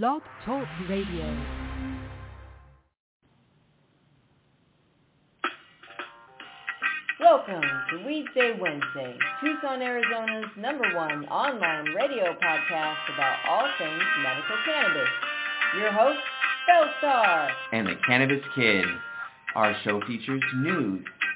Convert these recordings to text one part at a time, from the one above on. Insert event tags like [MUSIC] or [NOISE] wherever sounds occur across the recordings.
Blog Talk Radio. Welcome to Weedsday Wednesday, Tucson, Arizona's number one online radio podcast about all things medical cannabis. Your host, Belle Star. And the Cannabis Kid. Our show features news,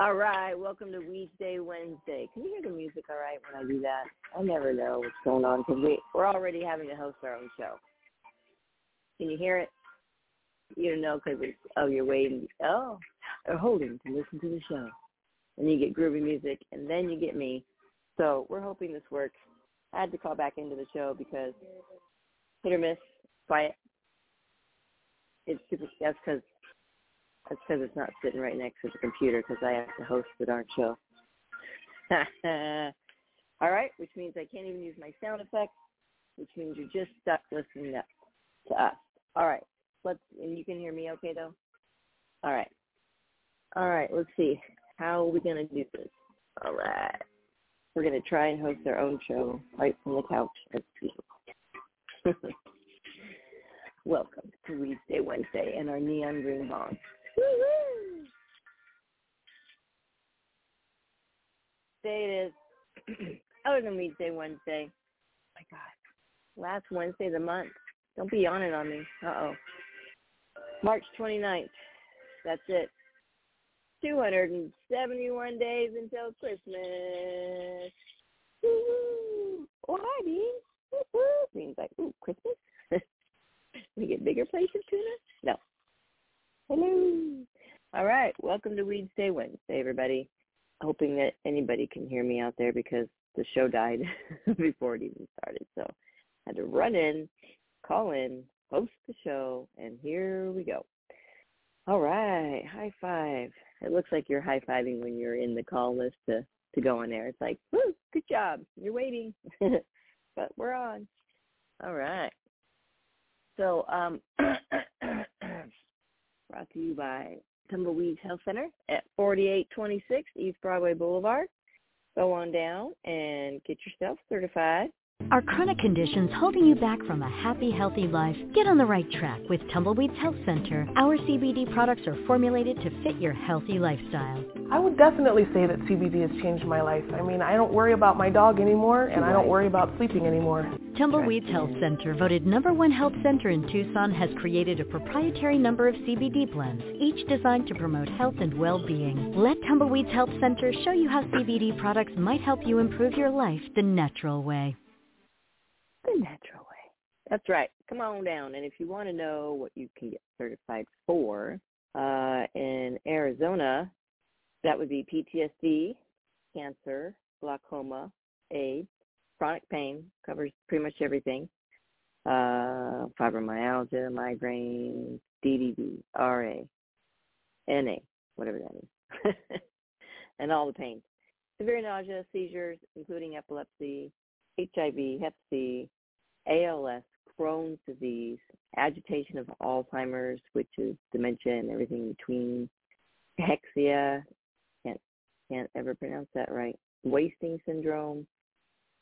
All right, welcome to Weedsday Wednesday. Can you hear the music all right when I do that? I never know what's going on because we, we're already having to host our own show. Can you hear it? You don't know because it's, oh, you're waiting. Oh, they're holding to listen to the show. And you get groovy music, and then you get me. So we're hoping this works. I had to call back into the show because hit or miss, quiet. It's super, that's because that's because it's not sitting right next to the computer because I have to host the darn show. [LAUGHS] All right, which means I can't even use my sound effects, which means you're just stuck listening to, to us. All right, let's, and you can hear me okay though? All right. All right, let's see. How are we going to do this? All right. We're going to try and host our own show right from the couch as usual. [LAUGHS] Welcome to Weedsday Wednesday and our neon green bong. Woo-hoo! Day it is. Other than Weedsday Wednesday. my God. Last Wednesday of the month. Don't be yawning on me. Uh-oh. March 29th. That's it. 271 days until Christmas. Woo-hoo! Oh, hi, Dean. Woo-hoo! Means like, ooh, Christmas? [LAUGHS] we get bigger plates of tuna? No. Hello. All right. Welcome to Weedsday Wednesday, everybody. Hoping that anybody can hear me out there because the show died [LAUGHS] before it even started. So I had to run in, call in, host the show, and here we go. All right. High five. It looks like you're high fiving when you're in the call list to, to go on there. It's like, woo, good job. You're waiting. [LAUGHS] but we're on. All right. So, um, [CLEARS THROAT] brought to you by Tumbleweeds Health Center at 4826 East Broadway Boulevard. Go on down and get yourself certified. Are chronic conditions holding you back from a happy, healthy life? Get on the right track with Tumbleweeds Health Center. Our CBD products are formulated to fit your healthy lifestyle. I would definitely say that CBD has changed my life. I mean, I don't worry about my dog anymore, and I don't worry about sleeping anymore. Tumbleweeds Health Center, voted number one health center in Tucson, has created a proprietary number of CBD blends, each designed to promote health and well-being. Let Tumbleweeds Health Center show you how CBD products might help you improve your life the natural way. The natural way. That's right. Come on down. And if you want to know what you can get certified for uh, in Arizona, that would be PTSD, cancer, glaucoma, AIDS, chronic pain, covers pretty much everything, uh, fibromyalgia, migraine, DDD, RA, NA, whatever that is, [LAUGHS] and all the pains. Severe nausea, seizures, including epilepsy, HIV, Hep C, ALS, Crohn's disease, agitation of Alzheimer's, which is dementia and everything in between, hexia, can't can't ever pronounce that right, wasting syndrome,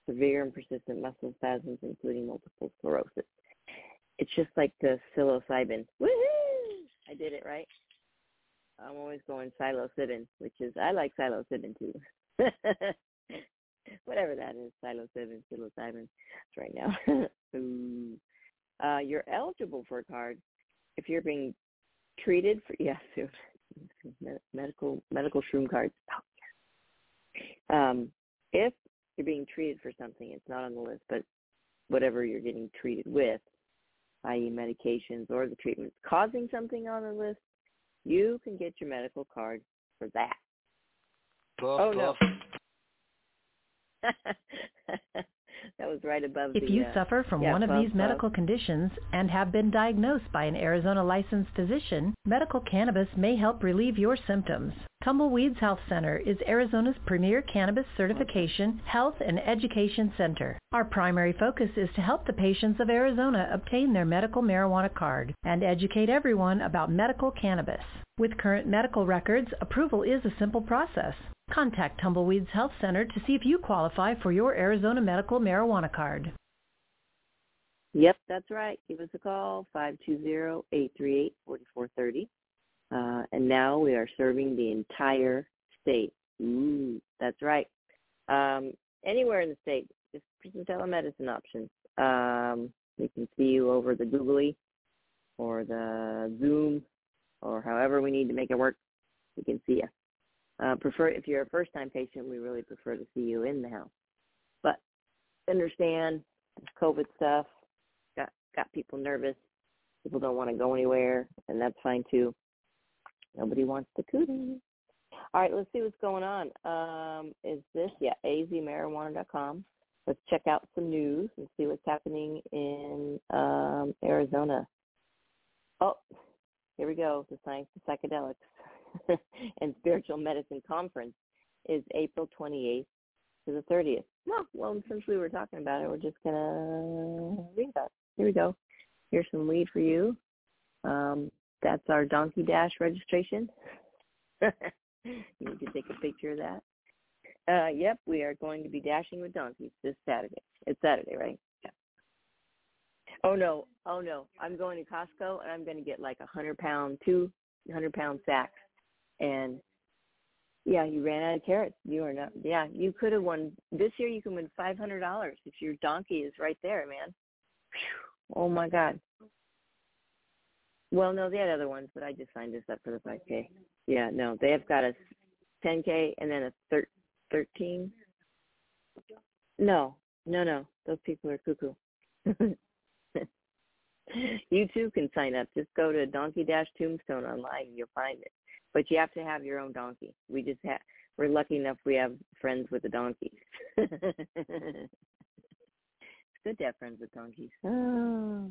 severe and persistent muscle spasms, including multiple sclerosis. It's just like the psilocybin. Woohoo! I did it right. I'm always going psilocybin, which is I like psilocybin too. [LAUGHS] whatever that is, psilocybin, psilocybin. That's right now. [LAUGHS] Ooh. Uh, you're eligible for a card if you're being treated for [LAUGHS] yes, medical medical shroom cards. Oh, yes. Um, if you're being treated for something, it's not on the list, but whatever you're getting treated with, i.e., medications or the treatments causing something on the list, you can get your medical card for that. Puff, oh puff. no. [LAUGHS] that was right above If the, you uh, suffer from yeah, one of these medical conditions and have been diagnosed by an Arizona licensed physician, medical cannabis may help relieve your symptoms. Tumbleweeds Health Center is Arizona's premier cannabis certification, health, and education center. Our primary focus is to help the patients of Arizona obtain their medical marijuana card and educate everyone about medical cannabis. With current medical records, approval is a simple process. Contact Tumbleweeds Health Center to see if you qualify for your Arizona medical marijuana card. Yep, that's right. Give us a call, 520-838-4430. Uh, and now we are serving the entire state. Ooh, that's right. Um, anywhere in the state, just some telemedicine options. Um, we can see you over the Googly or the Zoom or however we need to make it work. We can see you. Uh, prefer if you're a first-time patient, we really prefer to see you in the house. But understand COVID stuff got got people nervous. People don't want to go anywhere, and that's fine too. Nobody wants the cootie. All right, let's see what's going on. Um, is this yeah azmarijuana.com? Let's check out some news and see what's happening in um, Arizona. Oh, here we go. The Science of Psychedelics [LAUGHS] and Spiritual Medicine Conference is April 28th to the 30th. No, well, since we were talking about it, we're just going to read that. Here we go. Here's some weed for you. Um, that's our Donkey Dash registration. [LAUGHS] you can take a picture of that. Uh, yep, we are going to be dashing with donkeys this Saturday. It's Saturday, right? Yeah. Oh no, oh no! I'm going to Costco and I'm going to get like a hundred pound, two hundred pound sacks, and yeah, you ran out of carrots. You are not. Yeah, you could have won this year. You can win five hundred dollars if your donkey is right there, man. Whew. Oh my God. Well, no, they had other ones, but I just signed us up for the 5K. Yeah, no, they have got a 10K and then a thir- 13. No, no, no, those people are cuckoo. [LAUGHS] you too can sign up. Just go to Donkey Dash Tombstone online and you'll find it. But you have to have your own donkey. We just have. We're lucky enough we have friends with the donkeys. it's [LAUGHS] good to have friends with donkeys. Oh.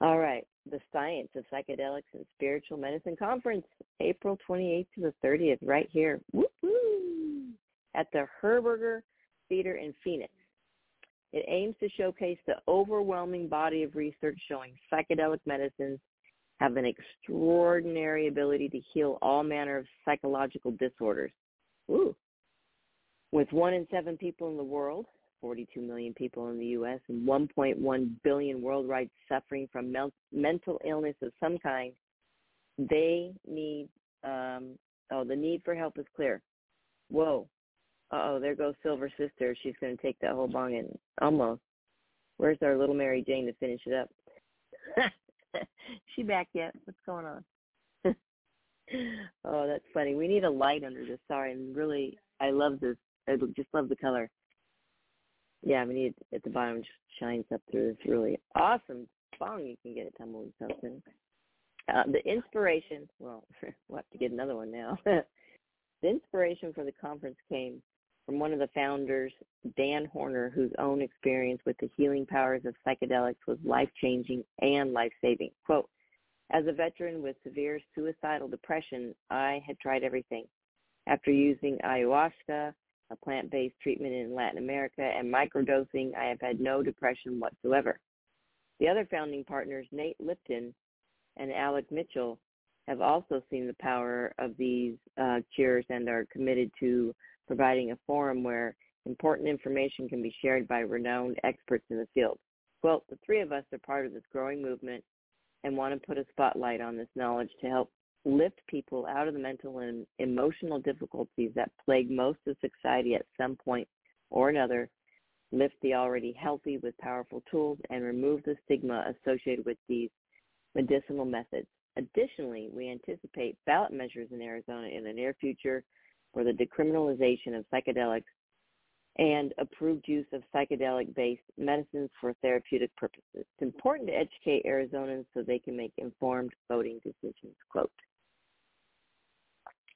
All right. The Science of Psychedelics and Spiritual Medicine Conference, April 28th to the 30th, right here. Woo-hoo! At the Herberger Theater in Phoenix. It aims to showcase the overwhelming body of research showing psychedelic medicines have an extraordinary ability to heal all manner of psychological disorders. Ooh. With one in seven people in the world, 42 million people in the U.S., and 1.1 billion worldwide suffering from mel- mental illness of some kind, they need, um, oh, the need for help is clear. Whoa. Uh-oh, there goes Silver Sister. She's going to take that whole bong and almost. Where's our little Mary Jane to finish it up? [LAUGHS] [LAUGHS] she back yet? What's going on? [LAUGHS] oh, that's funny. We need a light under this. Sorry, I'm really, I love this. I just love the color. Yeah, we need at the bottom shines up through this really awesome bong you can get at Tumbleweed something. Uh, the inspiration, well, [LAUGHS] we'll have to get another one now. the inspiration for the conference came from one of the founders, Dan Horner, whose own experience with the healing powers of psychedelics was life-changing and life-saving. Quote, as a veteran with severe suicidal depression, I had tried everything. After using ayahuasca, a plant-based treatment in Latin America, and microdosing, I have had no depression whatsoever. The other founding partners, Nate Lipton and Alec Mitchell, have also seen the power of these uh, cures and are committed to providing a forum where important information can be shared by renowned experts in the field. Well, the three of us are part of this growing movement and want to put a spotlight on this knowledge to help lift people out of the mental and emotional difficulties that plague most of society at some point or another, lift the already healthy with powerful tools, and remove the stigma associated with these medicinal methods. Additionally, we anticipate ballot measures in Arizona in the near future for the decriminalization of psychedelics and approved use of psychedelic-based medicines for therapeutic purposes. It's important to educate Arizonans so they can make informed voting decisions, quote.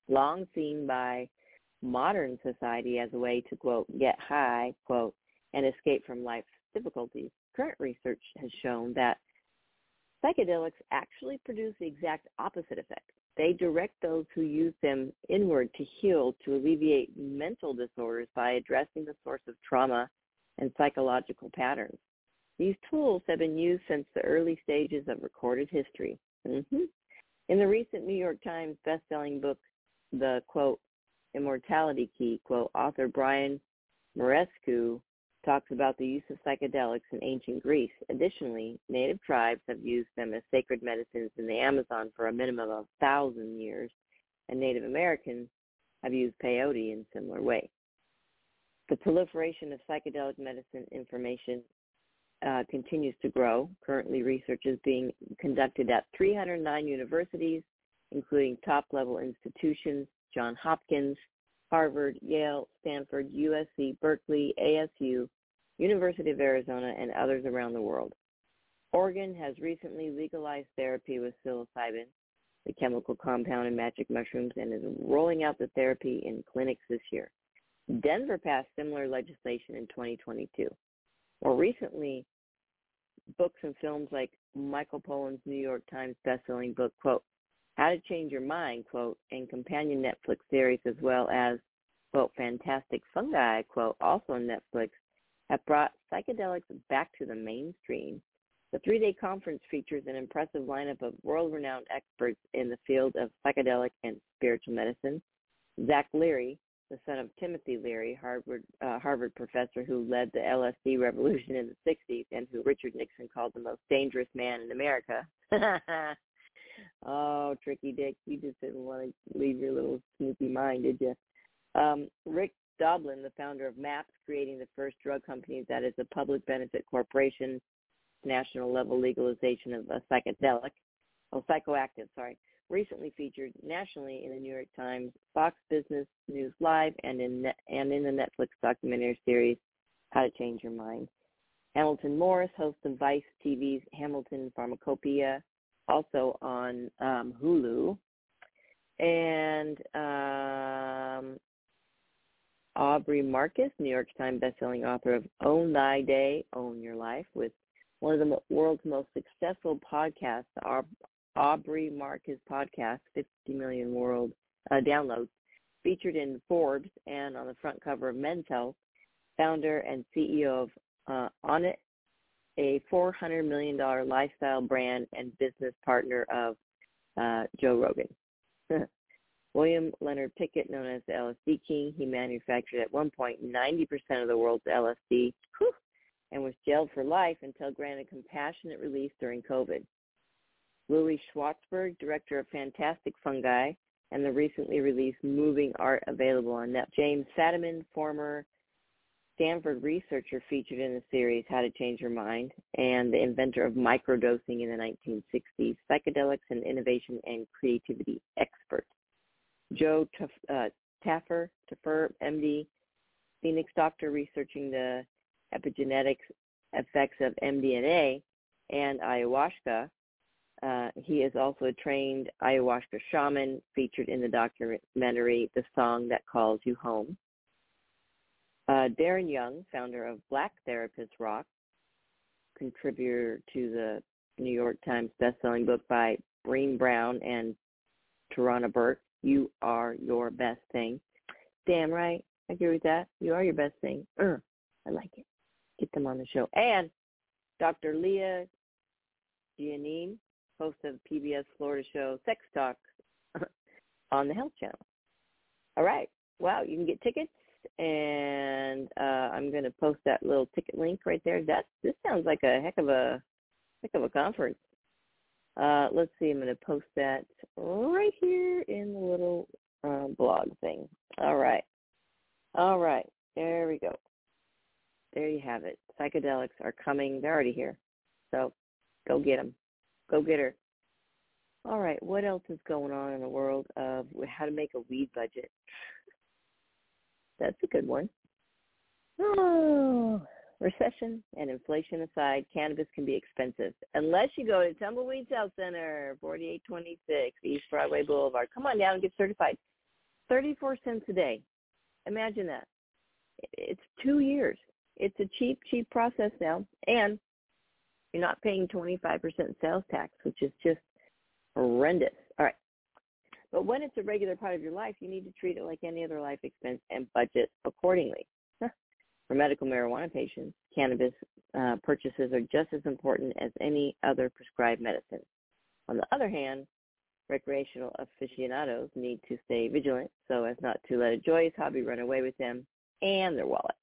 Long seen by modern society as a way to, quote, get high, quote, and escape from life's difficulties, current research has shown that psychedelics actually produce the exact opposite effect. They direct those who use them inward to heal, to alleviate mental disorders by addressing the source of trauma and psychological patterns. These tools have been used since the early stages of recorded history. Mm-hmm. In the recent New York Times best-selling book, The, quote, Immortality Key, quote, author Brian Muraresku talks about the use of psychedelics in ancient Greece. Additionally, native tribes have used them as sacred medicines in the Amazon for a minimum of a thousand years, and Native Americans have used peyote in similar way. The proliferation of psychedelic medicine information uh, continues to grow. Currently, research is being conducted at 309 universities, including top-level institutions, Johns Hopkins, Harvard, Yale, Stanford, USC, Berkeley, ASU, University of Arizona, and others around the world. Oregon has recently legalized therapy with psilocybin, the chemical compound in magic mushrooms, and is rolling out the therapy in clinics this year. Denver passed similar legislation in 2022. More recently, books and films like Michael Pollan's New York Times bestselling book, quote, How to Change Your Mind, quote, and companion Netflix series as well as, quote, Fantastic Fungi, quote, also on Netflix, have brought psychedelics back to the mainstream. The three-day conference features an impressive lineup of world-renowned experts in the field of psychedelic and spiritual medicine. Zach Leary, the son of Timothy Leary, Harvard, uh, Harvard professor who led the LSD revolution in the 60s and who Richard Nixon called the most dangerous man in America. [LAUGHS] oh, Tricky Dick, you just didn't want to leave your little snoopy mind, did you? Um, Rick Doblin, the founder of MAPS, creating the first drug company that is a public benefit corporation, national level legalization of a psychedelic, oh, psychoactive, sorry, recently featured nationally in the New York Times, Fox Business News Live, and in, and in the Netflix documentary series, How to Change Your Mind. Hamilton Morris, host of Vice TV's Hamilton Pharmacopoeia, also on um, Hulu. And um, Aubrey Marcus, New York Times bestselling author of Own the Day, Own Your Life, with one of the world's most successful podcasts, the Aubrey Marcus podcast, 50 million world uh, downloads, featured in Forbes and on the front cover of Men's Health, founder and CEO of uh, a $400 million lifestyle brand and business partner of uh, Joe Rogan. [LAUGHS] William Leonard Pickett, known as the LSD King, he manufactured at one point 90% of the world's LSD whew, and was jailed for life until granted compassionate release during COVID. Louis Schwartzberg, director of Fantastic Fungi and the recently released Moving Art available on Netflix. James Fadiman, former Stanford researcher featured in the series How to Change Your Mind and the inventor of microdosing in the 1960s, psychedelics and innovation and creativity expert. Joe uh, Tafur, Tafur, MD, Phoenix doctor researching the epigenetics effects of MDMA and ayahuasca. Uh, he is also a trained ayahuasca shaman featured in the documentary The Song That Calls You Home. Uh, Darren Young, founder of Black Therapist Rock, contributor to the New York Times bestselling book by Brené Brown and Tarana Burke, you are your best thing. Damn right. I agree with that. You are your best thing. I like it. Get them on the show. And Dr. Leah Giannine, host of PBS Florida show Sex Talk [LAUGHS] on the Health Channel. All right. Wow, you can get tickets and uh, I'm going to post that little ticket link right there. That this sounds like a heck of a heck of a conference. Uh, let's see, I'm going to post that right here in the little uh, blog thing. All right. All right. There we go. there you have it. Psychedelics are coming. They're already here. So go get them. Go get her. All right, what else is going on in the world of how to make a weed budget? That's a good one. Oh, recession and inflation aside, cannabis can be expensive unless you go to Tumbleweed Health Center, 4826 East Broadway Boulevard. Come on down and get certified. 34 cents a day. Imagine that. It's two years. It's a cheap, cheap process now. And you're not paying 25% sales tax, which is just horrendous. All right. But when it's a regular part of your life, you need to treat it like any other life expense and budget accordingly. [LAUGHS] For medical marijuana patients, cannabis uh, purchases are just as important as any other prescribed medicine. On the other hand, recreational aficionados need to stay vigilant so as not to let a joyous hobby run away with them and their wallet.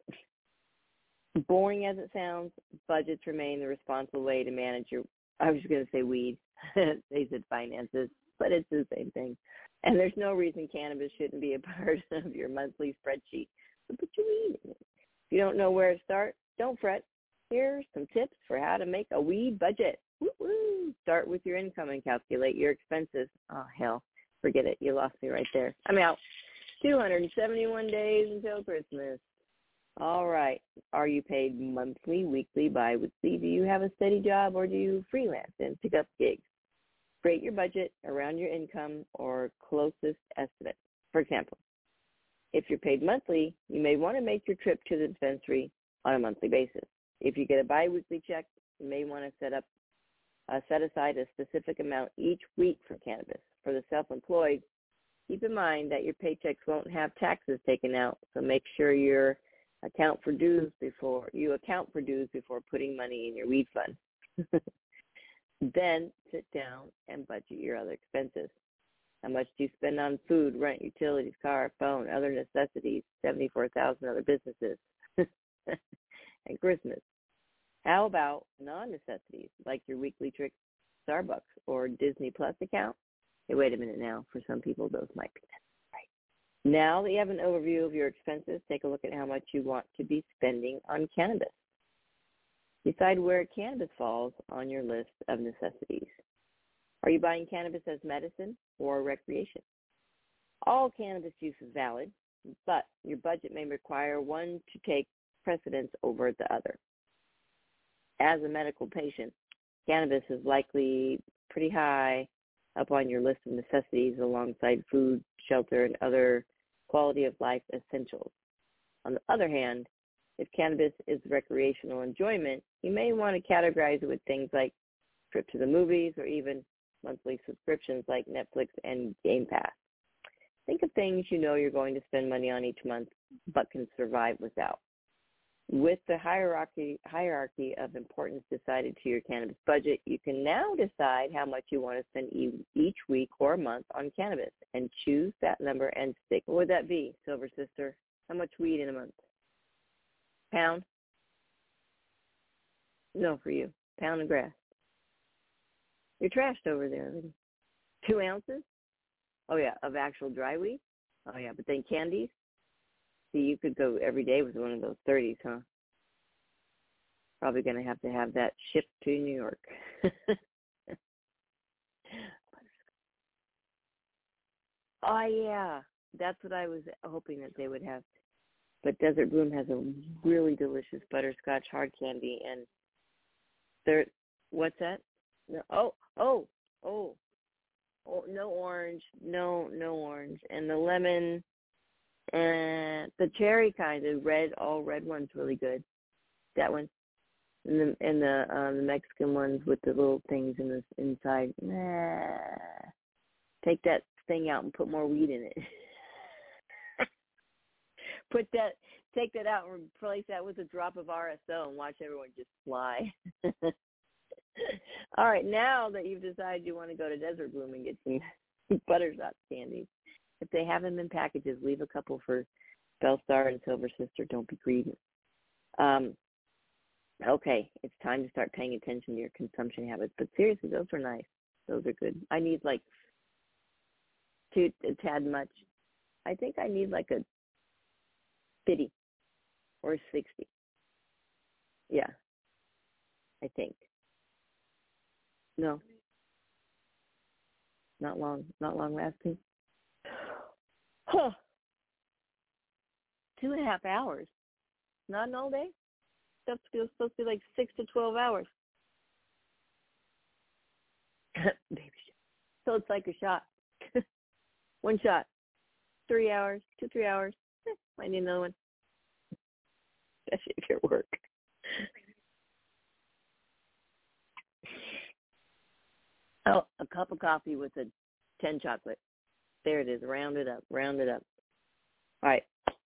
[LAUGHS] Boring as it sounds, budgets remain the responsible way to manage your, I was just going to say weed, [LAUGHS] they said finances, but it's the same thing. And there's no reason cannabis shouldn't be a [LAUGHS] part of your monthly spreadsheet. So put your weed in it. If you don't know where to start, don't fret. Here's some tips for how to make a weed budget. Woo-woo. Start with your income and calculate your expenses. Oh, hell. Forget it. You lost me right there. I'm out. 271 days until Christmas. All right. Are you paid monthly, weekly, bi-weekly? Do you have a steady job or do you freelance and pick up gigs? Create your budget around your income or closest estimate. For example, if you're paid monthly, you may want to make your trip to the dispensary on a monthly basis. If you get a biweekly check, you may want to set up uh, set aside a specific amount each week for cannabis. For the self-employed, keep in mind that your paychecks won't have taxes taken out, so make sure your account for dues before you account for dues before putting money in your weed fund. [LAUGHS] then sit down and budget your other expenses. How much do you spend on food, rent, utilities, car, phone, other necessities, 74,000 other businesses, [LAUGHS] and Christmas? How about non-necessities like your weekly trip Starbucks or Disney Plus account? Hey, wait a minute now. For some people, those might be right. now that you have an overview of your expenses, take a look at how much you want to be spending on cannabis. Decide where cannabis falls on your list of necessities. Are you buying cannabis as medicine or recreation? All cannabis use is valid, but your budget may require one to take precedence over the other. As a medical patient, cannabis is likely pretty high up on your list of necessities alongside food, shelter, and other quality of life essentials. On the other hand, if cannabis is recreational enjoyment, you may want to categorize it with things like trip to the movies or even monthly subscriptions like Netflix and Game Pass. Think of things you know you're going to spend money on each month but can survive without. With the hierarchy, hierarchy of importance decided to your cannabis budget, you can now decide how much you want to spend each week or month on cannabis and choose that number and stick. What would that be, Silver Sister? How much weed in a month? Pound? No, for you. Pound of grass. You're trashed over there. Two ounces? Oh, yeah, of actual dry weed? Oh, yeah, but then candies? See, you could go every day with one of those 30s, huh? Probably going to have to have that shipped to New York. [LAUGHS] oh, yeah. That's what I was hoping that they would have. But Desert Bloom has a really delicious butterscotch hard candy, and there. What's that? No, oh, oh, oh, oh, no orange, no, no orange, and the lemon and the cherry kind, the red, all red one's really good. That one, and the and the um, the Mexican ones with the little things in the inside. Nah. Take that thing out and put more weed in it. [LAUGHS] put that, take that out and replace that with a drop of RSO and watch everyone just fly. [LAUGHS] All right, now that you've decided you want to go to Desert Bloom and get some [LAUGHS] butterscotch candies, if they have them in packages, leave a couple for Belle Star and Silver Sister. Don't be greedy. Um, okay, it's time to start paying attention to your consumption habits. But seriously, those are nice. Those are good. I need like two a tad much. I think I need like a fifty or 60. Yeah, I think. No. Not long, not long lasting. Huh. Two and a half hours. Not an all day. That's supposed to be like six to twelve hours. [LAUGHS] Baby. So it's like a shot. [LAUGHS] one shot. Three hours, two, three hours. [LAUGHS] Might need another one. Especially if you're at work. Oh, a cup of coffee with a ten chocolate. There it is. Round it up. Round it up. All right.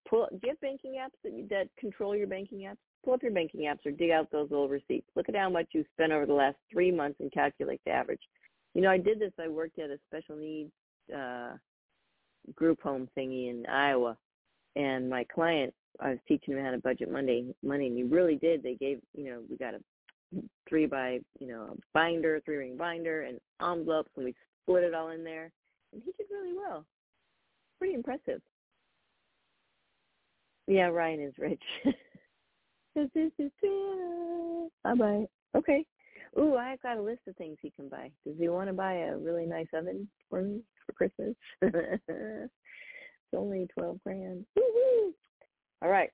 Pull. Do you have banking apps that you, that control your banking apps? Pull up your banking apps or dig out those little receipts. Look at how much you spent over the last three months and calculate the average. You know, I did this. I worked at a special needs uh, group home thingy in Iowa, and my client, I was teaching him how to budget Monday money, and he really did. They gave, you know, we got a three by, you know, binder, three ring binder, and envelopes, and we split it all in there, and he did really well. Pretty impressive. Yeah, Ryan is rich. [LAUGHS] bye bye. Okay. Ooh, I've got a list of things he can buy. Does he want to buy a really nice oven for me for Christmas? [LAUGHS] it's only twelve grand. Woo-hoo! All right.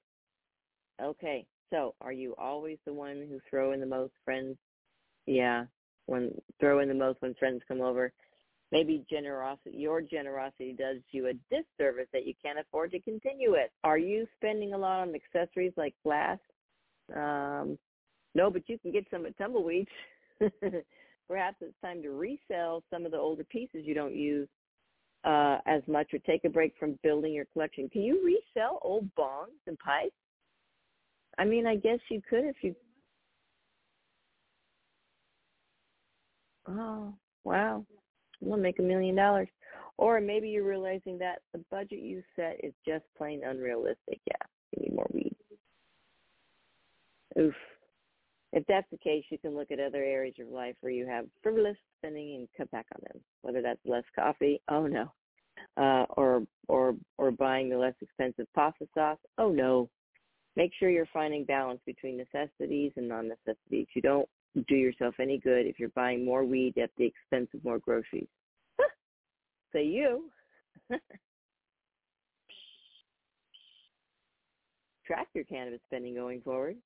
Okay. So, are you always the one who throw in the most friends? Yeah, when throw in the most when friends come over. Maybe generosity, your generosity does you a disservice that you can't afford to continue it. Are you spending a lot on accessories like glass? Um, no, but you can get some at Tumbleweeds. [LAUGHS] Perhaps it's time to resell some of the older pieces you don't use uh, as much or take a break from building your collection. Can you resell old bongs and pipes? I mean, I guess you could if you. Oh, wow. I'm to make a million dollars. Or maybe you're realizing that the budget you set is just plain unrealistic. Yeah, you need more weed. Oof. If that's the case, you can look at other areas of life where you have frivolous spending and cut back on them. Whether that's less coffee, [LAUGHS] oh no, uh, or or or buying the less expensive pasta sauce, oh no. Make sure you're finding balance between necessities and non-necessities. You don't do yourself any good if you're buying more weed at the expense of more groceries. Say you. [LAUGHS] Track your cannabis spending going forward.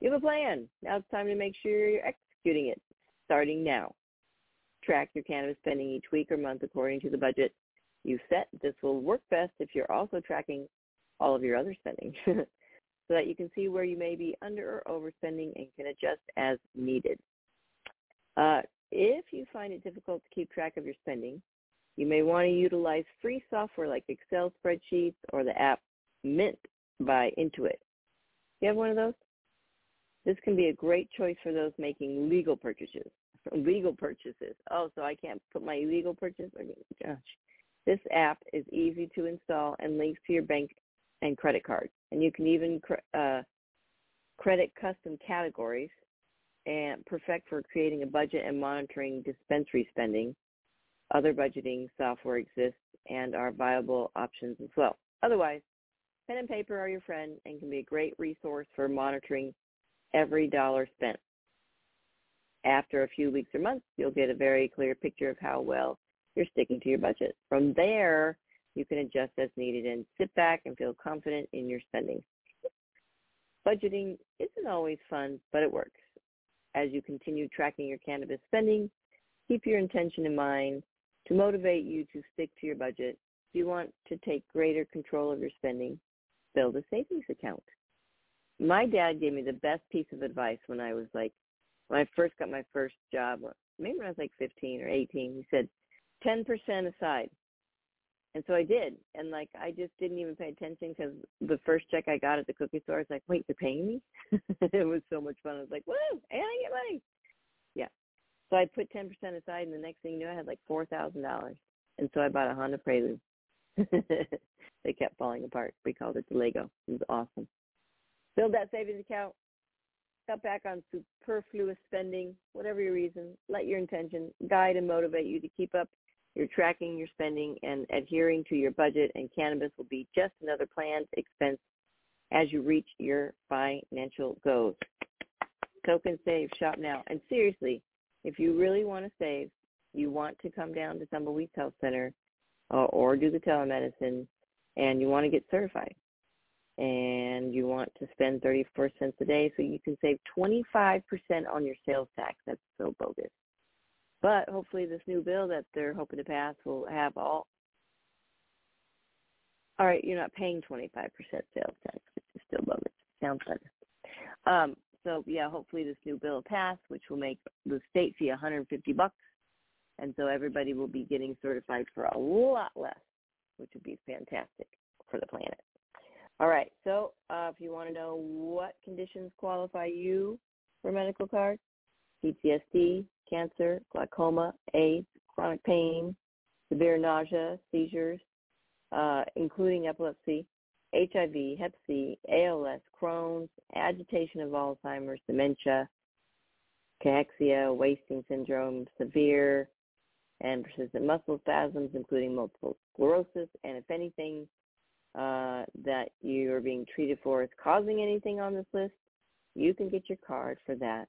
You have a plan. Now it's time to make sure you're executing it, starting now. Track your cannabis spending each week or month according to the budget you set. This will work best if you're also tracking all of your other spending [LAUGHS] so that you can see where you may be under or overspending and can adjust as needed. Uh, if you find it difficult to keep track of your spending, you may want to utilize free software like Excel spreadsheets or the app Mint by Intuit. You have one of those? This can be a great choice for those making legal purchases. [LAUGHS] Legal purchases. Oh, so I can't put my illegal purchase? Gosh. This app is easy to install and links to your bank and credit card. And you can even uh, credit custom categories and perfect for creating a budget and monitoring dispensary spending. Other budgeting software exists and are viable options as well. Otherwise, pen and paper are your friend and can be a great resource for monitoring every dollar spent. After a few weeks or months, you'll get a very clear picture of how well you're sticking to your budget. From there, you can adjust as needed and sit back and feel confident in your spending. Budgeting isn't always fun, but it works. As you continue tracking your cannabis spending, keep your intention in mind to motivate you to stick to your budget. If you want to take greater control of your spending, build a savings account my dad gave me the best piece of advice when I was like when I first got my first job, maybe when I was like 15 or 18. He said 10% aside. And so I did. And like I just didn't even pay attention because the first check I got at the cookie store, I was like, wait, they're paying me? [LAUGHS] it was so much fun. I was like, woo, and I get money. Yeah. So I put 10% aside and the next thing you know, I had like $4,000. And so I bought a Honda Prelude. [LAUGHS] they kept falling apart. We called it the Lego. It was awesome. Build that savings account. Cut back on superfluous spending, whatever your reason. Let your intention guide and motivate you to keep up your tracking your spending and adhering to your budget and cannabis will be just another planned expense as you reach your financial goals. Token Save, shop now. And seriously, if you really want to save, you want to come down to Tumbleweeds Health Center uh, or do the telemedicine and you want to get certified and you want to spend 34 cents a day so you can save 25% on your sales tax. That's so bogus. But hopefully this new bill that they're hoping to pass will have all all right, you're not paying 25% sales tax, which is still bogus. Sounds better. Um, so yeah, hopefully this new bill will pass, which will make the state fee 150 bucks, and so everybody will be getting certified for a lot less, which would be fantastic for the planet. All right, so uh, if you want to know what conditions qualify you for medical card, PTSD, cancer, glaucoma, AIDS, chronic pain, severe nausea, seizures, uh, including epilepsy, HIV, Hep C, ALS, Crohn's, agitation of Alzheimer's, dementia, cachexia, wasting syndrome, severe and persistent muscle spasms, including multiple sclerosis, and if anything uh, that you are being treated for is causing anything on this list, you can get your card for that.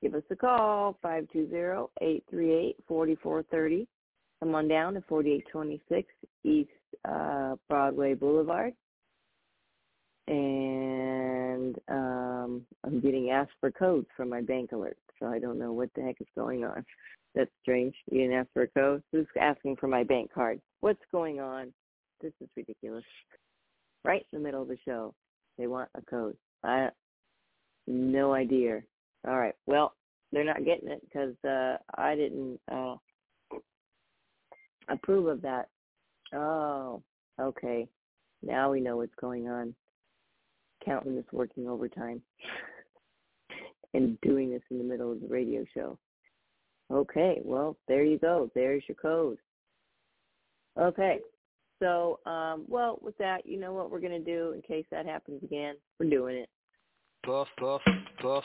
Give us a call, 520-838-4430. Come on down to 4826 East uh, Broadway Boulevard. And um, I'm getting asked for codes from my bank alert, so I don't know what the heck is going on. That's strange. You didn't ask for a code? Who's asking for my bank card? What's going on? This is ridiculous. Right in the middle of the show, they want a code. I no idea. All right. Well, they're not getting it because uh, I didn't uh, approve of that. Oh, okay. Now we know what's going on. Counting is working overtime [LAUGHS] and doing this in the middle of the radio show. Okay, well, there you go. There's your code. Okay, so, um, well, with that, you know what we're going to do in case that happens again? We're doing it. Puff, puff, puff,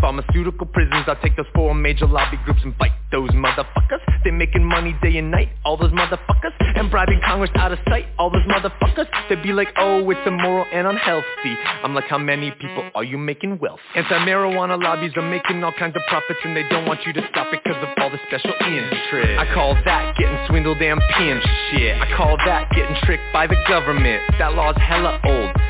pharmaceutical prisons. I'll take those four major lobby groups and fight those motherfuckers. They're making money day and night, all those motherfuckers. And bribing Congress out of sight, all those motherfuckers. They'd be like, oh, it's immoral and unhealthy. I'm like, how many people are you making wealth? Anti-marijuana lobbies are making all kinds of profits and they don't want you to stop it because of all the special interest. I call that getting swindled and pimped shit. I call that getting tricked by the government. That law's hella old.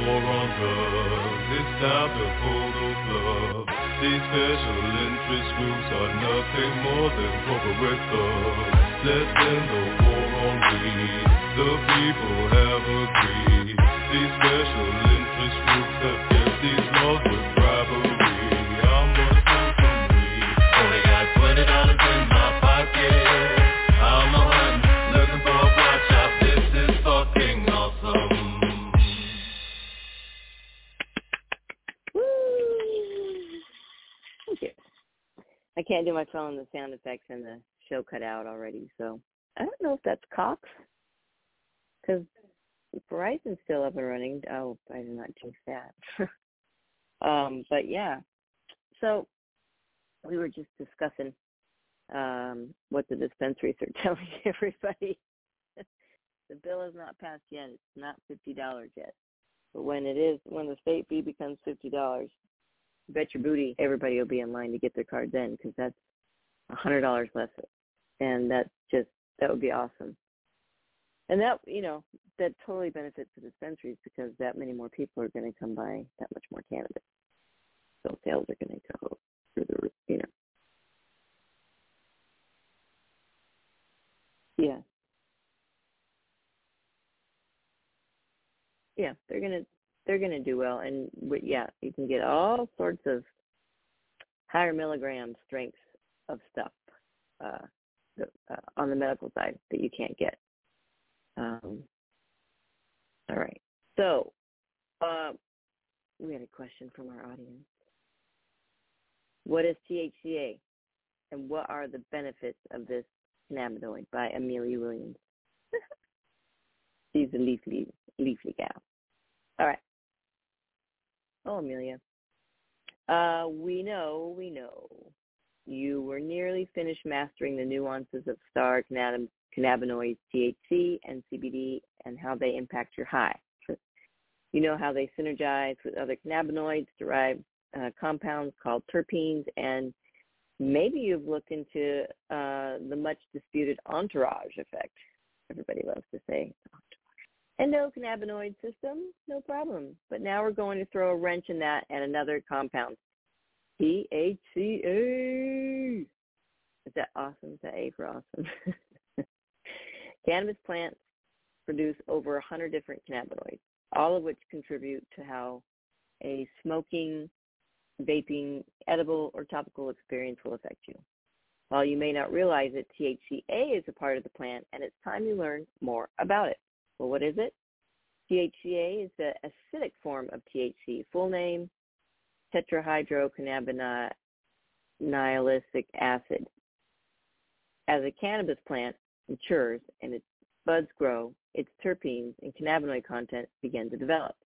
war on drugs. It's time to the plug. These special interest groups are nothing more than corporate thugs. Let's end the war on weed. The people have agreed. These special interest groups have can't do my phone, the sound effects and the show cut out already, so I don't know if that's Cox. Because Verizon's still up and running. Oh, I did not jinx that. [LAUGHS] um, but yeah. So we were just discussing um, what the dispensaries are [LAUGHS] telling everybody. [LAUGHS] the bill is not passed yet. It's not fifty dollars yet. But when it is, when the state fee becomes fifty dollars, bet your booty everybody will be in line to get their card then because that's a hundred dollars less, and that's just that would be awesome. And that you know that totally benefits the dispensaries because that many more people are going to come by that much more cannabis, so sales are going to go through the roof. You know. Yeah. Yeah, they're gonna they're gonna do well, and yeah, you can get all sorts of higher milligram strengths of stuff uh, the, uh, on the medical side that you can't get. Um, all right, so uh, we had a question from our audience. What is THCA, and what are the benefits of this cannabinoid? By Amelia Williams. [LAUGHS] She's a leafly leafly gal. All right. Oh, Amelia. Uh, we know, we know. You were nearly finished mastering the nuances of star cannab- cannabinoids THC and CBD and how they impact your high. You know how they synergize with other cannabinoids, derived uh, compounds called terpenes, and maybe you've looked into uh, the much disputed entourage effect. Everybody loves to say endocannabinoid system, no problem. But now we're going to throw a wrench in that and another compound, THCA. Is that awesome? Is that A for awesome? [LAUGHS] Cannabis plants produce over 100 different cannabinoids, all of which contribute to how a smoking, vaping, edible, or topical experience will affect you. While you may not realize it, THCA is a part of the plant, and it's time you learn more about it. Well, what is it? THCA is the acidic form of THC. Full name, tetrahydrocannabinolic acid. As a cannabis plant matures and its buds grow, its terpenes and cannabinoid content begin to develop.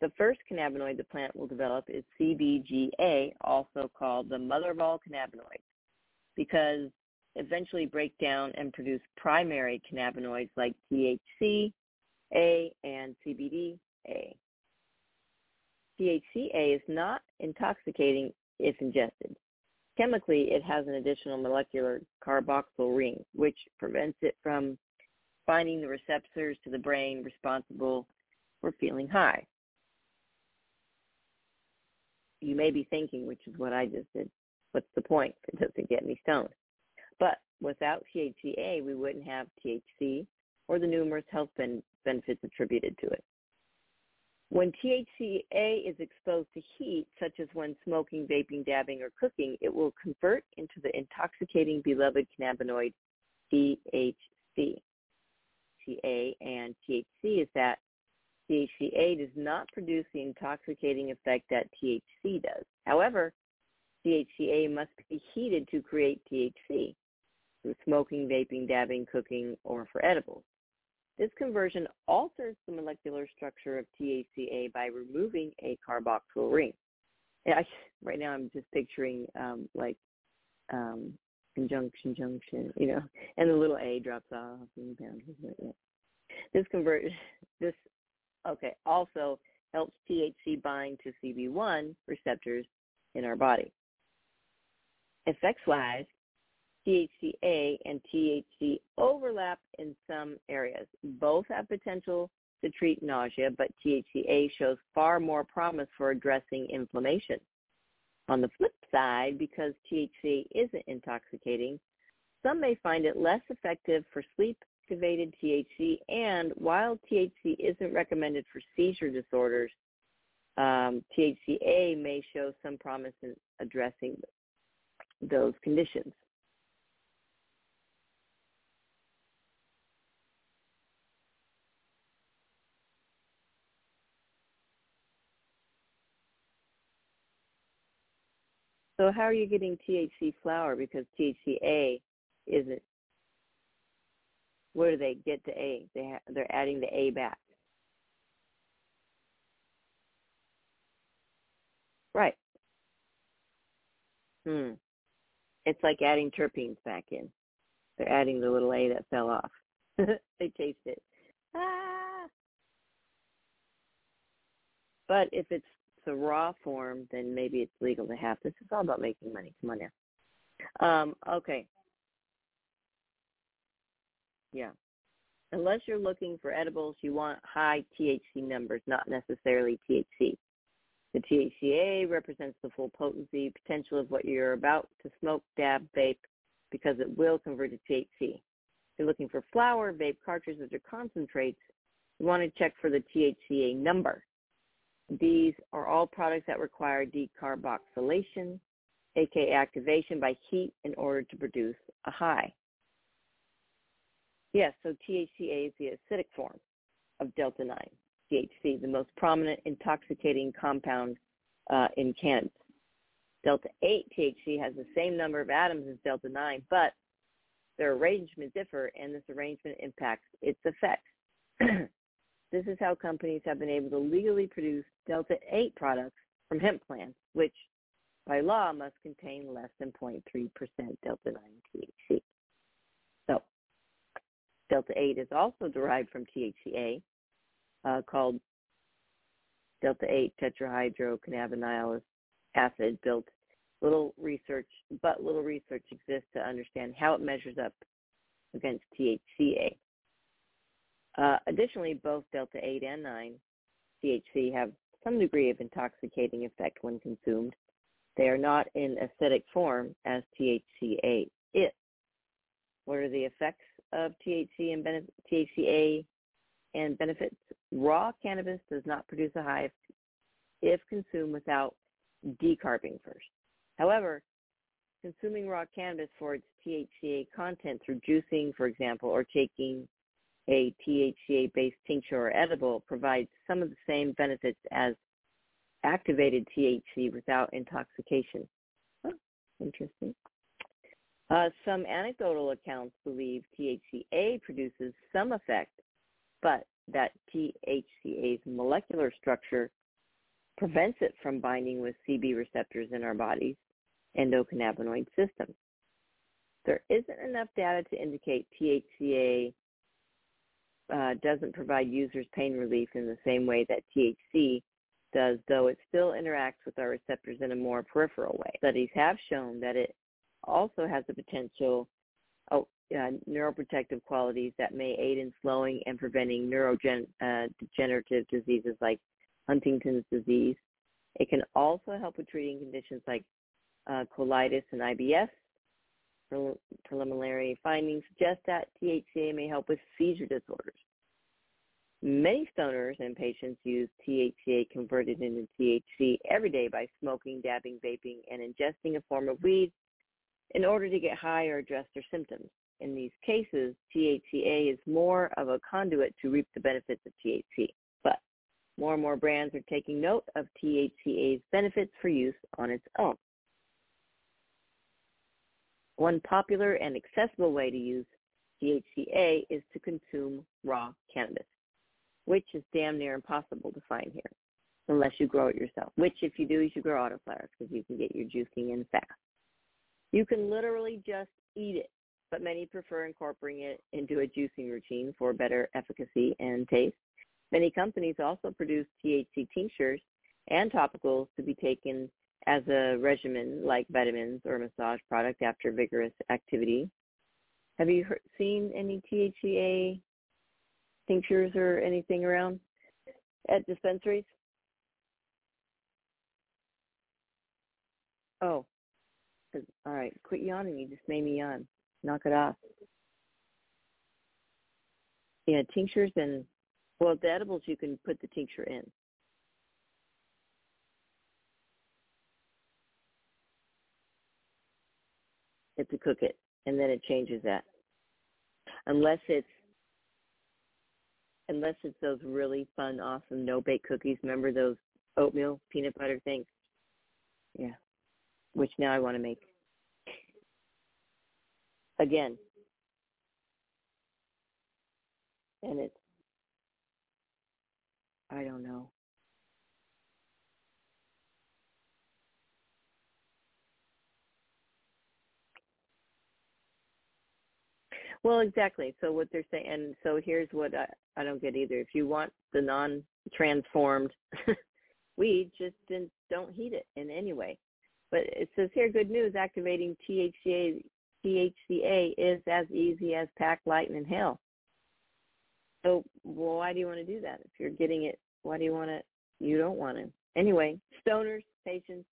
The first cannabinoid the plant will develop is CBGA, also called the mother of all cannabinoids, because eventually break down and produce primary cannabinoids like THC, A, and CBD-A. THCA is not intoxicating if ingested. Chemically, it has an additional molecular carboxyl ring, which prevents it from binding the receptors to the brain responsible for feeling high. You may be thinking, which is what I just did, what's the point? It doesn't get me stoned. But without THCA, we wouldn't have THC or the numerous health ben- benefits attributed to it. When THCA is exposed to heat, such as when smoking, vaping, dabbing, or cooking, it will convert into the intoxicating beloved cannabinoid THC. THCA and THC is that THCA does not produce the intoxicating effect that THC does. However, THCA must be heated to create THC through smoking, vaping, dabbing, cooking, or for edibles. This conversion alters the molecular structure of THCA by removing a carboxyl ring. I, [LAUGHS] right now, I'm just picturing um, like um, conjunction, junction, you know, [LAUGHS] and the little A drops off. And this convert [LAUGHS] this okay also helps THC bind to CB1 receptors in our body. Effects-wise, THCA and THC overlap in some areas. Both have potential to treat nausea, but THCA shows far more promise for addressing inflammation. On the flip side, because THC isn't intoxicating, some may find it less effective for sleep-activated THC, and while THC isn't recommended for seizure disorders, um, THCA may show some promise in addressing those conditions. So how are you getting THC flower? Because THCA isn't. Where do they get the A? They ha- they're adding the A back. Right. Hmm. It's like adding terpenes back in. They're adding the little A that fell off. [LAUGHS] they taste it. Ah. But if it's a raw form, then maybe it's legal to have. This is all about making money. Come on now. Um, okay. Yeah. Unless you're looking for edibles, you want high THC numbers, not necessarily THC. The THCA represents the full potency potential of what you're about to smoke, dab, vape, because it will convert to THC. If you're looking for flower, vape cartridges, or concentrates, you want to check for the THCA number. These are all products that require decarboxylation, aka activation by heat in order to produce a high. Yes, so THCA is the acidic form of delta 9, THC, the most prominent intoxicating compound uh, in cannabis. Delta 8 THC has the same number of atoms as delta 9, but their arrangement differ, and this arrangement impacts its effects. [CLEARS THROAT] This is how companies have been able to legally produce Delta 8 products from hemp plants, which by law must contain less than 0.3% Delta 9 THC. So Delta 8 is also derived from THCA uh, called Delta 8 tetrahydrocannabinol acid built little research, but little research exists to understand how it measures up against THCA. Uh, additionally, both delta 8 and 9 THC have some degree of intoxicating effect when consumed. They are not in acidic form as THCA is. What are the effects of THC and benef- THCA and benefits? Raw cannabis does not produce a high if consumed without decarbing first. However, consuming raw cannabis for its THCA content through juicing, for example, or taking a THCA-based tincture or edible provides some of the same benefits as activated THC without intoxication. Huh, interesting. Uh, some anecdotal accounts believe THCA produces some effect, but that THCA's molecular structure prevents it from binding with CB receptors in our body's endocannabinoid system. There isn't enough data to indicate THCA uh, doesn't provide users pain relief in the same way that THC does, though it still interacts with our receptors in a more peripheral way. Studies have shown that it also has the potential, oh, uh, neuroprotective qualities that may aid in slowing and preventing neurodegenerative uh, diseases like Huntington's disease. It can also help with treating conditions like uh, colitis and IBS. Preliminary findings suggest that THCA may help with seizure disorders. Many stoners and patients use THCA converted into THC every day by smoking, dabbing, vaping, and ingesting a form of weed in order to get high or address their symptoms. In these cases, THCA is more of a conduit to reap the benefits of THC. But more and more brands are taking note of THCA's benefits for use on its own. One popular and accessible way to use THCA is to consume raw cannabis which is damn near impossible to find here unless you grow it yourself. Which, if you do, you should grow autoflowers because you can get your juicing in fast. You can literally just eat it, but many prefer incorporating it into a juicing routine for better efficacy and taste. Many companies also produce THC tinctures and topicals to be taken as a regimen like vitamins or massage product after vigorous activity. Have you heard, seen any THCA tinctures or anything around at dispensaries? Oh, all right. Quit yawning. You just made me yawn. Knock it off. Yeah, tinctures and well, the edibles you can put the tincture in. To cook it, and then it changes that. Unless it's unless it's those really fun, awesome no bake cookies. Remember those oatmeal peanut butter things? Yeah. Which now I want to make. Again. And it's I don't know. Well, exactly. So what they're saying, and so here's what I, I don't get either. If you want the non-transformed [LAUGHS] weed, just don't heat it in any way. But it says here, good news, activating THCA, THCA is as easy as pack, light, and inhale. So well, why do you want to do that? If you're getting it, why do you want to? You don't want to. Anyway, stoners, patients,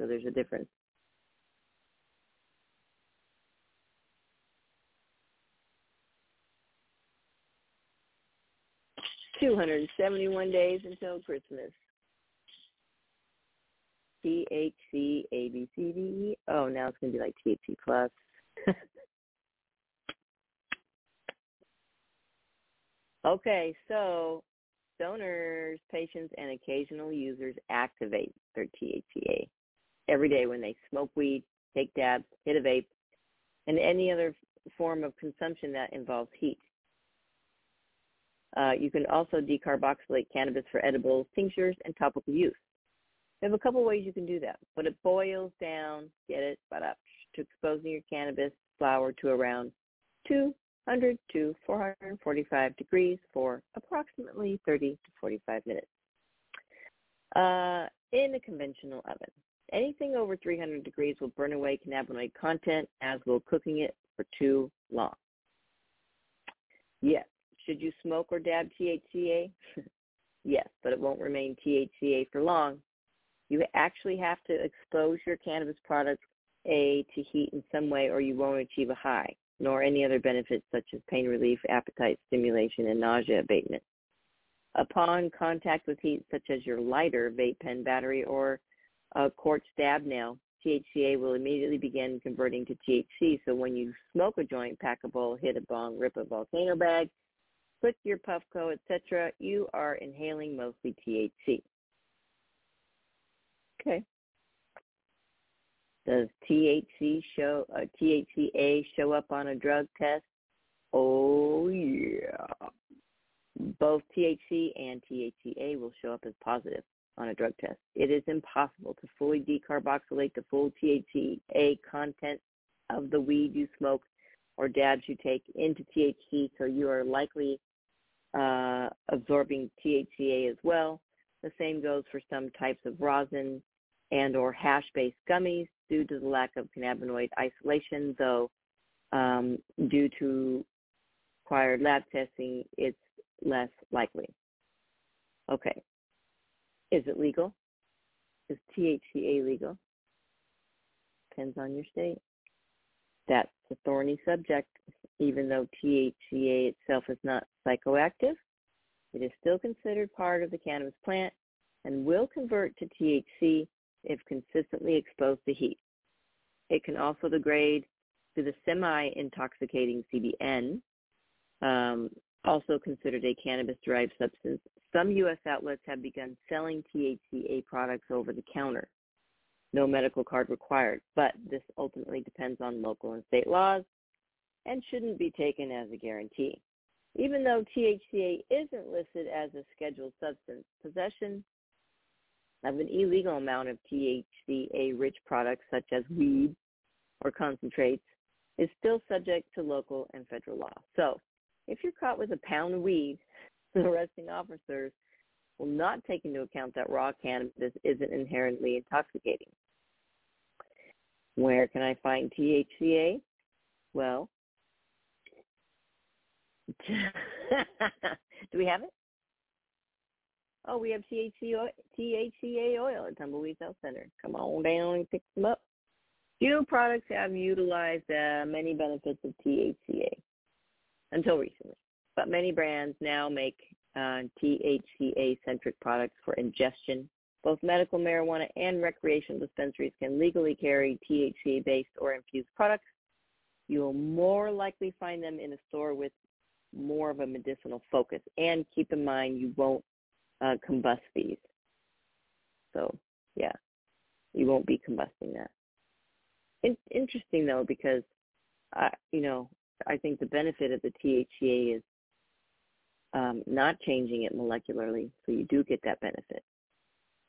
So there's a difference. Two hundred and seventy-one days until Christmas. THC A B C D E. Oh, now it's gonna be like THC plus. [LAUGHS] okay, so stoners, patients, and occasional users activate their THCA every day when they smoke weed, take dabs, hit a vape, and any other form of consumption that involves heat. Uh, you can also decarboxylate cannabis for edibles, tinctures, and topical use. We have a couple ways you can do that, but it boils down, get it, but up to exposing your cannabis flower to around two 100 to 445 degrees for approximately 30 to 45 minutes. Uh, in a conventional oven, anything over 300 degrees will burn away cannabinoid content, as will cooking it for too long. Yes, should you smoke or dab THCA? [LAUGHS] yes, but it won't remain THCA for long. You actually have to expose your cannabis products A to heat in some way or you won't achieve a high nor any other benefits such as pain relief, appetite stimulation, and nausea abatement. Upon contact with heat, such as your lighter, vape pen, battery, or a quartz dab nail, THCA will immediately begin converting to THC. So when you smoke a joint, pack a bowl, hit a bong, rip a volcano bag, click your puffco, etc., you are inhaling mostly THC. Okay. Does THC show uh, THCA show up on a drug test? Oh yeah. Both THC and THCA will show up as positive on a drug test. It is impossible to fully decarboxylate the full THCA content of the weed you smoke or dabs you take into THC, so you are likely uh, absorbing THCA as well. The same goes for some types of rosin and or hash-based gummies due to the lack of cannabinoid isolation, though um, due to required lab testing, it's less likely. Okay. Is it legal? Is THCA legal? Depends on your state. That's a thorny subject. Even though THCA itself is not psychoactive, it is still considered part of the cannabis plant and will convert to THC if consistently exposed to heat. It can also degrade to the semi-intoxicating CBN, um, also considered a cannabis-derived substance. Some U.S. outlets have begun selling THCA products over the counter. No medical card required, but this ultimately depends on local and state laws and shouldn't be taken as a guarantee. Even though THCA isn't listed as a scheduled substance, possession of an illegal amount of THCA-rich products such as weed or concentrates is still subject to local and federal law. So if you're caught with a pound of weed, the [LAUGHS] arresting officers will not take into account that raw cannabis isn't inherently intoxicating. Where can I find THCA? Well, [LAUGHS] do we have it? Oh, we have THC oil, THCA oil at Tumbleweed Health Center. Come on down and pick them up. Few products have utilized uh, many benefits of THCA until recently, but many brands now make uh, THCA-centric products for ingestion. Both medical marijuana and recreational dispensaries can legally carry THCA-based or infused products. You will more likely find them in a store with more of a medicinal focus. And keep in mind, you won't uh, combust these. So, yeah, you won't be combusting that. In- interesting though, because I, you know, I think the benefit of the THCA is um, not changing it molecularly, so you do get that benefit,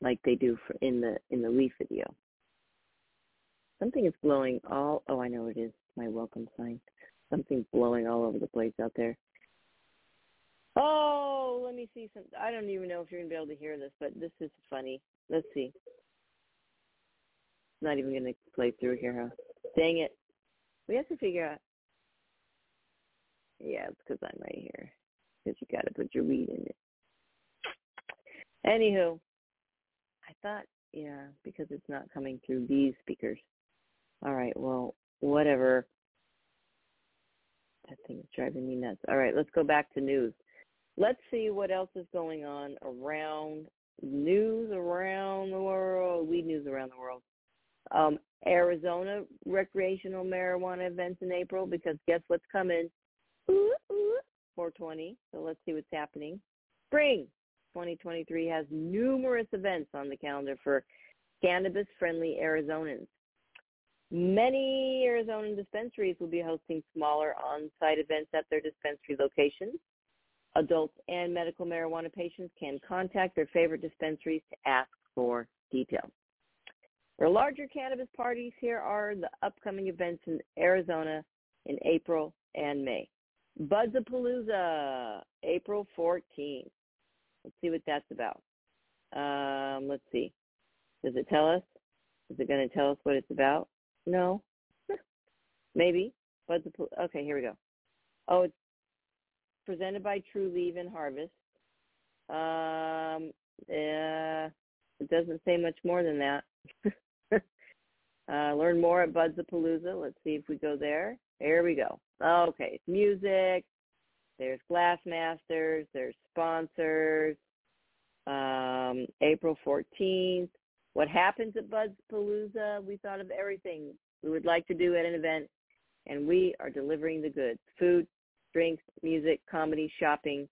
like they do for in the in the leaf video. Something is blowing all. Oh, I know it is my welcome sign. Something's blowing all over the place out there. Oh, let me see some. I don't even know if you're gonna be able to hear this, but this is funny. Let's see. Not even gonna play through here, huh? Dang it. We have to figure out. Yeah, it's because I'm right here. Because you got to put your weed in it. Anywho, I thought, yeah, because it's not coming through these speakers. All right, well, whatever. That thing is driving me nuts. All right, let's go back to news let's see what else is going on around news around the world, weed news around the world. Um, Arizona recreational marijuana events in April because guess what's coming? Ooh, ooh, 420. So let's see what's happening. Spring 2023 has numerous events on the calendar for cannabis-friendly Arizonans. Many Arizona dispensaries will be hosting smaller on-site events at their dispensary locations. Adults and medical marijuana patients can contact their favorite dispensaries to ask for details. For larger cannabis parties, here are the upcoming events in Arizona in April and May. Budzapalooza, April 14th. Let's see what that's about. Um, let's see. Does it tell us? Is it going to tell us what it's about? No. [LAUGHS] Maybe. Budzapalooza. Okay, here we go. Oh, it's presented by Trulieve and Harvest. Um, uh, it doesn't say much more than that. [LAUGHS] uh, learn more at Budzapalooza. Let's see if we go there. There we go. Okay, music. There's Glassmasters. There's sponsors. Um, April 14th. What happens at Budzapalooza? We thought of everything we would like to do at an event, and we are delivering the goods. Food, drinks, music, comedy, shopping,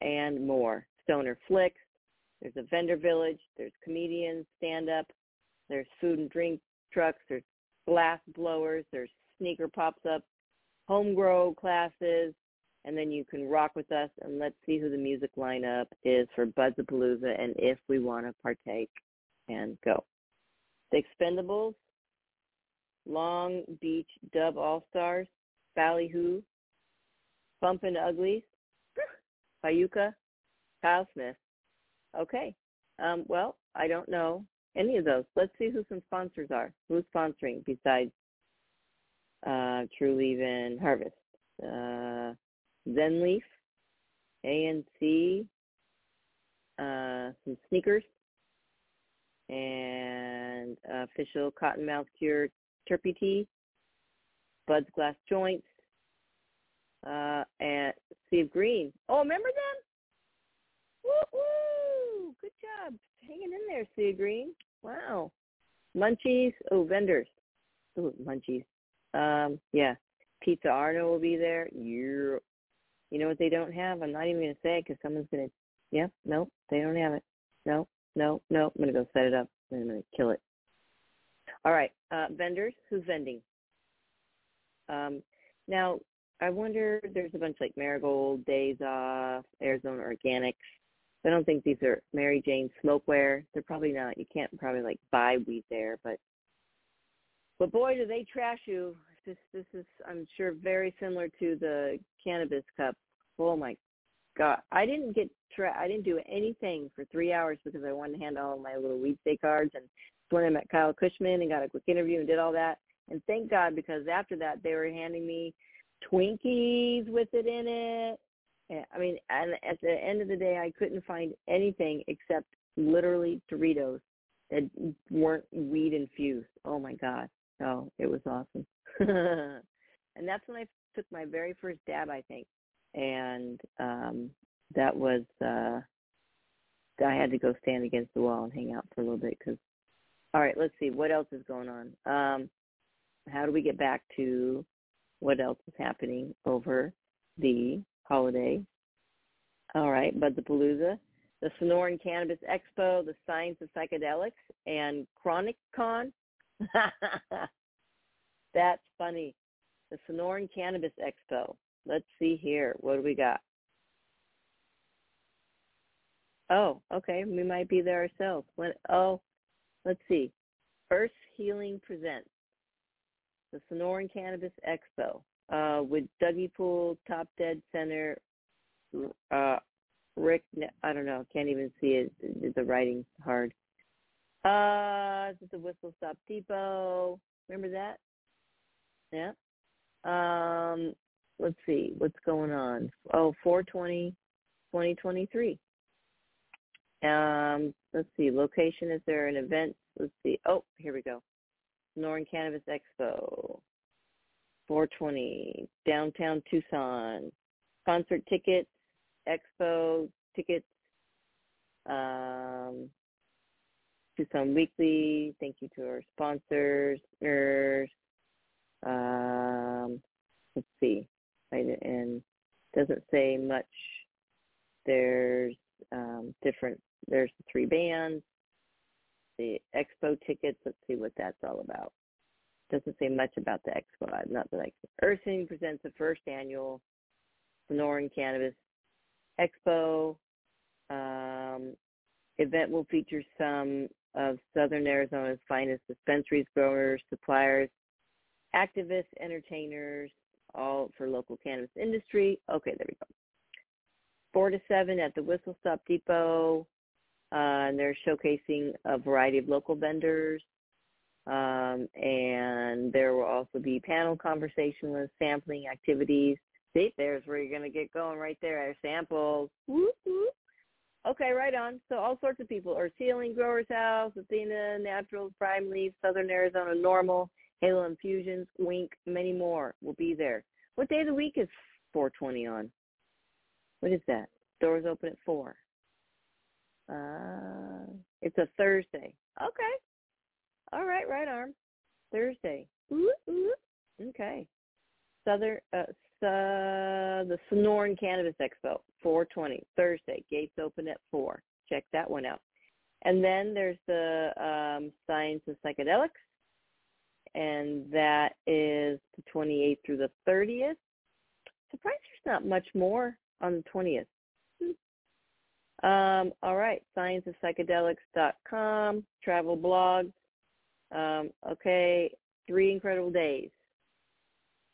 and more. Stoner Flicks. There's a vendor village. There's comedians, stand-up. There's food and drink trucks. There's glass blowers. There's sneaker pops up, home grow classes, and then you can rock with us and let's see who the music lineup is for Budzapalooza and if we want to partake and go. The Expendables, Long Beach Dub All Stars, Ballyhoo, Bumpin' Uglies, [LAUGHS] Payuka, Kyle Smith. Okay. Um, well, I don't know any of those. Let's see who some sponsors are. Who's sponsoring besides uh, Trulieve and Harvest? Uh, Zenleaf, ANC, uh, some sneakers, and official Cottonmouth Cure Terpy Tea, Bud's Glass Joints, uh, and Sea of Green. Oh, remember them? Woo woo! Good job hanging in there, Sea of Green. Wow. Munchies. Oh, vendors. Oh, Munchies. Um, yeah. Pizza Arno will be there. You, you know what they don't have? I'm not even going to say it because someone's going to. Yep. Yeah, nope. They don't have it. No. No. No. I'm going to go set it up and I'm going to kill it. All right. Uh, vendors. Who's vending? Um, now, I wonder. There's a bunch like Marigold, Days Off, Arizona Organics. I don't think these are Mary Jane smokewear. They're probably not. You can't probably like buy weed there, but but boy, do they trash you. This this is I'm sure very similar to the cannabis cup. Oh my god, I didn't get tra- I didn't do anything for three hours because I wanted to hand all my little Weedsday cards and when I met Kyle Kushman and got a quick interview and did all that. And thank God because after that they were handing me Twinkies with it in it I mean, and at the end of the day, I couldn't find anything except literally Doritos that weren't weed infused. Oh my god! Oh, it was awesome. [LAUGHS] and that's when I took my very first dab, I think, and um that was uh I had to go stand against the wall and hang out for a little bit because. All right, let's see what else is going on. Um, how do we get back to what else is happening over the holiday. All right, Budzapalooza, the Sonoran Cannabis Expo, the Science of Psychedelics, and Chronic Con. [LAUGHS] That's funny. The Sonoran Cannabis Expo. Let's see here. What do we got? Oh, okay. We might be there ourselves. When, oh, let's see. Earth Healing Presents the Sonoran Cannabis Expo uh, with Dougie Pool, Top Dead Center, uh, Rick, I don't know, can't even see it. The writing's hard. Uh, the Whistle Stop Depot. Remember that? Yeah. Um, let's see, what's going on? Oh, 420, 2023. Um, let's see, location, is there an event? Let's see. Oh, here we go. Sonoran Cannabis Expo. 420, downtown Tucson. Concert tickets, expo tickets, um, Tucson Weekly. Thank you to our sponsors. Um, let's see, and doesn't say much. There's um, different. There's the three bands. The expo tickets. Let's see what that's all about doesn't say much about the expo. Not that I Earth Healing presents the first annual Sonoran Cannabis Expo. Um, event will feature some of Southern Arizona's finest dispensaries, growers, suppliers, activists, entertainers, all for local cannabis industry. Okay, there we go. Four to seven at the Whistle Stop Depot. Uh, and they're showcasing a variety of local vendors, um, and there will also be panel conversation with sampling activities. See, there's where you're going to get going right there. Our samples. Okay, right on. So all sorts of people. Earth Healing, Growers House, Athena, Naturals, Prime Leaf, Southern Arizona NORML, Halo Infusions, Wink, many more will be there. What day of the week is 420 on? What is that? Doors open at 4. Uh, it's a Thursday. Okay. All right, right arm. Thursday. Ooh, ooh. Okay. Southern uh, the Sonoran Cannabis Expo, 420 Thursday. Gates open at four. Check that one out. And then there's the um, Science of Psychedelics, and that is the 28th through the 30th. Surprised there's not much more on the 20th. Hmm. Um, all right, scienceofpsychedelics.com, travel blogs, um, okay, three incredible days.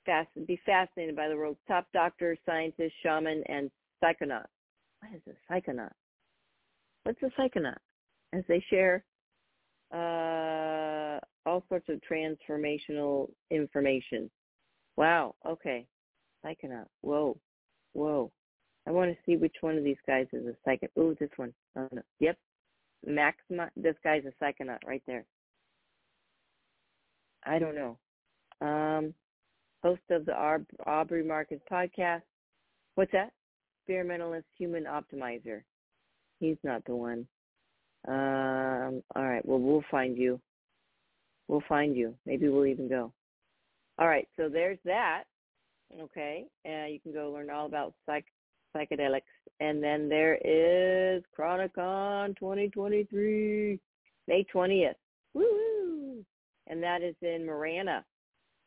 Fast, be fascinated by the world's top doctors, scientists, shaman, and psychonaut. what is a psychonaut? What's a psychonaut? As they share uh, all sorts of transformational information. Wow. Okay. Psychonaut. Whoa. Whoa. I want to see which one of these guys is a psychonaut. Oh, this one. Oh, no. Yep. Maxima. This guy's a psychonaut right there. I don't know. Um, host of the Aubrey Marcus podcast. What's that? Experimentalist Human Optimizer. He's not the one. Um, all right. Well, we'll find you. We'll find you. Maybe we'll even go. All right. So there's that. Okay. Uh, you can go learn all about psych psychedelics. And then there is Chronicon 2023, May 20th. Woo! And that is in Marana.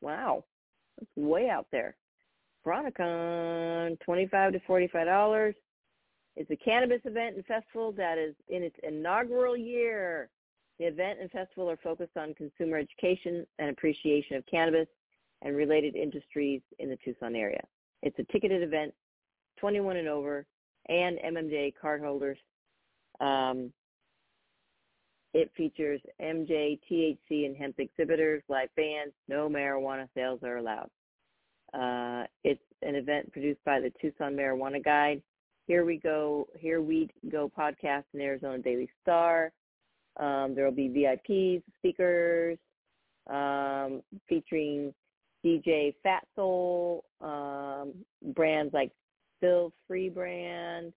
Wow. That's way out there. Chronicon, 25 to $45. It's a cannabis event and festival that is in its inaugural year. The event and festival are focused on consumer education and appreciation of cannabis and related industries in the Tucson area. It's a ticketed event, 21 and over, and MMJ cardholders. Um, it features MJ, THC, and hemp exhibitors, live bands. No marijuana sales are allowed. Uh, it's an event produced by the Tucson Marijuana Guide. Here we go. Here we go. Podcast in Arizona Daily Star. Um, there will be VIPs, speakers, um, featuring DJ Fat Soul, um, brands like Phil Free Brand,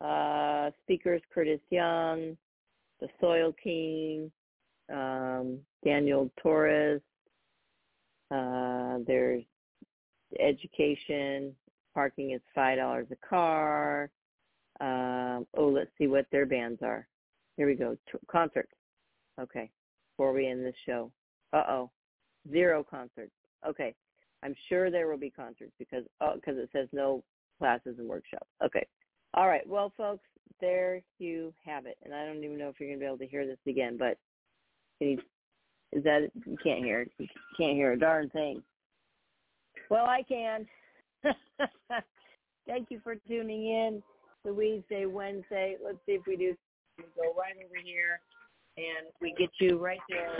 uh, speakers Curtis Young, The Soil King, um, Daniel Torres. Uh, there's education. Parking is five dollars a car. Um, oh, let's see what their bands are. Here we go. T- concerts. Okay. Before we end this show. Uh oh. Zero concerts. Okay. I'm sure there will be concerts because oh, because it says no classes and workshops. Okay. All right. Well, folks, there you have it. And I don't even know if you're going to be able to hear this again, but you, is that you can't hear? You can't hear a darn thing. Well, I can. [LAUGHS] Thank you for tuning in to Weedsday, Wednesday. Let's see if we do. We go right over here and we get you right there.